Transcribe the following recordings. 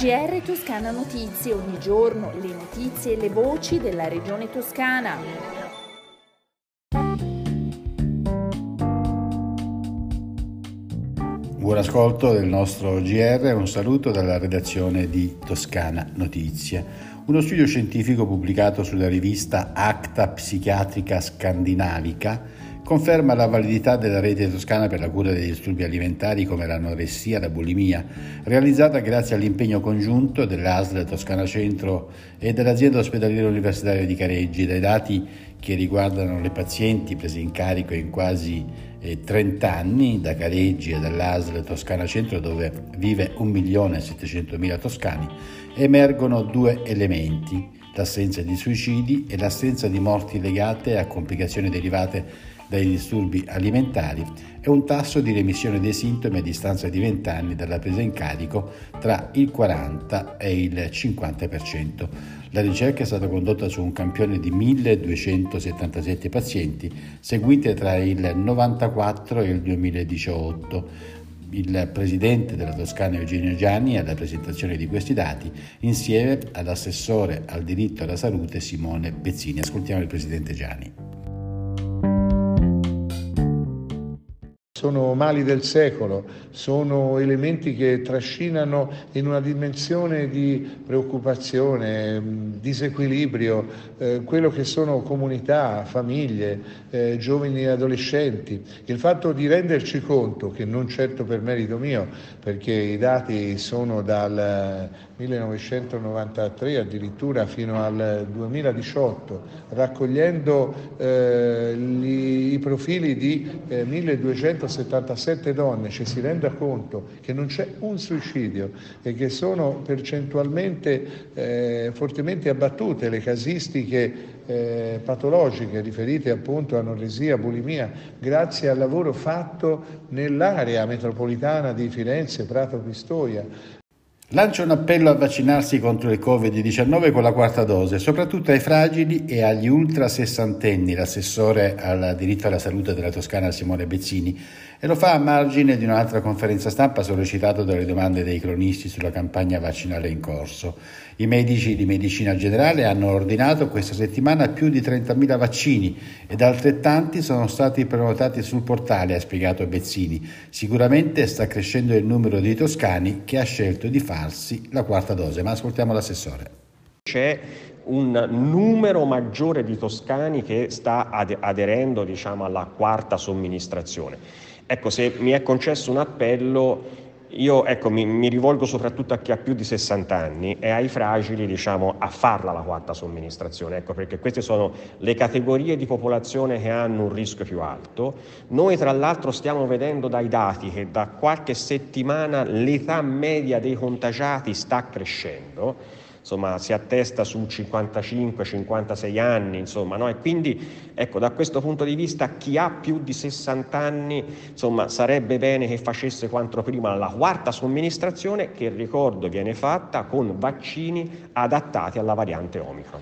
GR Toscana Notizie, ogni giorno le notizie e le voci della regione toscana. Buon ascolto del nostro GR e un saluto dalla redazione di Toscana Notizie. Uno studio scientifico pubblicato sulla rivista Acta Psichiatrica Scandinavica conferma la validità della rete toscana per la cura dei disturbi alimentari come l'anoressia e la bulimia, realizzata grazie all'impegno congiunto dell'ASL Toscana Centro e dell'azienda ospedaliera universitaria di Careggi. Dai dati che riguardano le pazienti prese in carico in quasi eh, 30 anni da Careggi e dall'ASL Toscana Centro dove vive 1.700.000 toscani, emergono due elementi, l'assenza di suicidi e l'assenza di morti legate a complicazioni derivate dai disturbi alimentari e un tasso di remissione dei sintomi a distanza di 20 anni dalla presa in carico tra il 40 e il 50%. La ricerca è stata condotta su un campione di 1277 pazienti, seguiti tra il 94 e il 2018 il presidente della Toscana Eugenio Gianni alla presentazione di questi dati insieme all'assessore al diritto alla salute Simone Bezzini. Ascoltiamo il presidente Gianni. Sono mali del secolo, sono elementi che trascinano in una dimensione di preoccupazione, disequilibrio, eh, quello che sono comunità, famiglie, eh, giovani e adolescenti. Il fatto di renderci conto, che non certo per merito mio, perché i dati sono dal 1993 addirittura fino al 2018, raccogliendo eh, gli, i profili di eh, 1277 donne, ci si renda conto che non c'è un suicidio e che sono percentualmente eh, fortemente abbattute le casistiche eh, patologiche riferite appunto a anoresia, bulimia, grazie al lavoro fatto nell'area metropolitana di Firenze, Prato Pistoia. Lancia un appello a vaccinarsi contro il Covid-19 con la quarta dose, soprattutto ai fragili e agli ultra sessantenni, l'assessore al diritto alla salute della Toscana Simone Bezzini, e lo fa a margine di un'altra conferenza stampa sollecitato dalle domande dei cronisti sulla campagna vaccinale in corso. I medici di medicina generale hanno ordinato questa settimana più di 30.000 vaccini ed altrettanti sono stati prenotati sul portale, ha spiegato Bezzini. Sicuramente sta crescendo il numero di toscani che ha scelto di farsi la quarta dose, ma ascoltiamo l'assessore. C'è un numero maggiore di toscani che sta aderendo diciamo, alla quarta somministrazione. Ecco, se mi è concesso un appello, io ecco, mi, mi, rivolgo soprattutto a chi ha più di 60 anni e ai fragili diciamo, a farla la quarta somministrazione, ecco, perché queste sono le categorie di popolazione che hanno un rischio più alto. Noi tra l'altro stiamo vedendo dai dati che da qualche settimana l'età media dei contagiati sta crescendo insomma, si attesta su 55-56 anni, insomma, no? e quindi ecco, da questo punto di vista chi ha più di 60 anni insomma, sarebbe bene che facesse quanto prima la quarta somministrazione che ricordo viene fatta con vaccini adattati alla variante Omicron.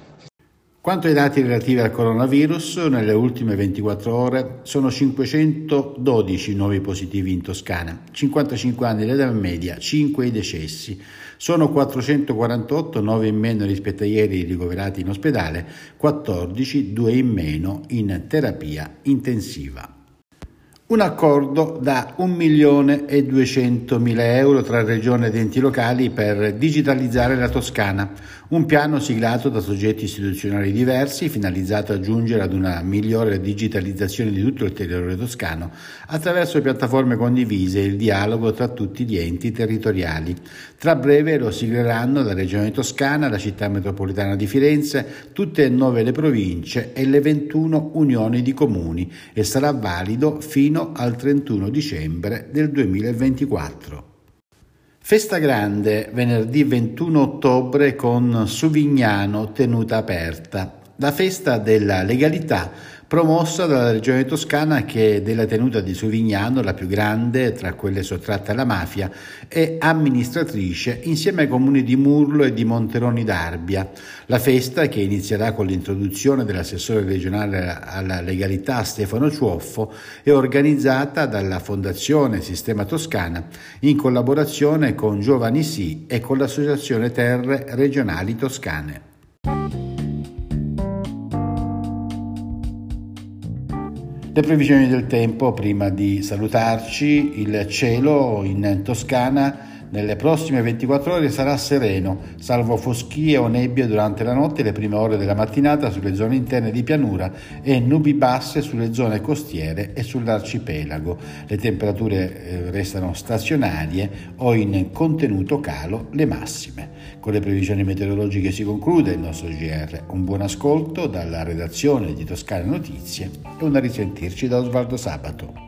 Quanto ai dati relativi al coronavirus, nelle ultime 24 ore sono 512 nuovi positivi in Toscana, 55 anni l'età media, 5 i decessi. Sono 448, 9 in meno rispetto a ieri ricoverati in ospedale, 14, 2 in meno in terapia intensiva. Un accordo da 1 milione e 200 mila euro tra regione ed enti locali per digitalizzare la Toscana, un piano siglato da soggetti istituzionali diversi finalizzato a giungere ad una migliore digitalizzazione di tutto il territorio toscano attraverso piattaforme condivise e il dialogo tra tutti gli enti territoriali. Tra breve lo sigleranno la Regione Toscana, la città metropolitana di Firenze, tutte e nove le province e le 21 unioni di comuni e sarà valido fino al 31 dicembre del 2024. Festa grande venerdì 21 ottobre con Suvignano tenuta aperta. La festa della legalità promossa dalla regione toscana che è della tenuta di Suvignano, la più grande tra quelle sottratte alla mafia, e amministratrice insieme ai comuni di Murlo e di Monteroni d'Arbia. La festa, che inizierà con l'introduzione dell'assessore regionale alla legalità Stefano Ciuoffo, è organizzata dalla Fondazione Sistema Toscana in collaborazione con Giovani Sì e con l'Associazione Terre Regionali Toscane. Le previsioni del tempo, prima di salutarci, il cielo in Toscana nelle prossime 24 ore sarà sereno, salvo foschie o nebbie durante la notte e le prime ore della mattinata sulle zone interne di pianura e nubi basse sulle zone costiere e sull'arcipelago. Le temperature eh, restano stazionarie o in contenuto calo le massime. Con le previsioni meteorologiche si conclude il nostro GR. Un buon ascolto dalla redazione di Toscane Notizie e una risentirci da Osvaldo Sabato.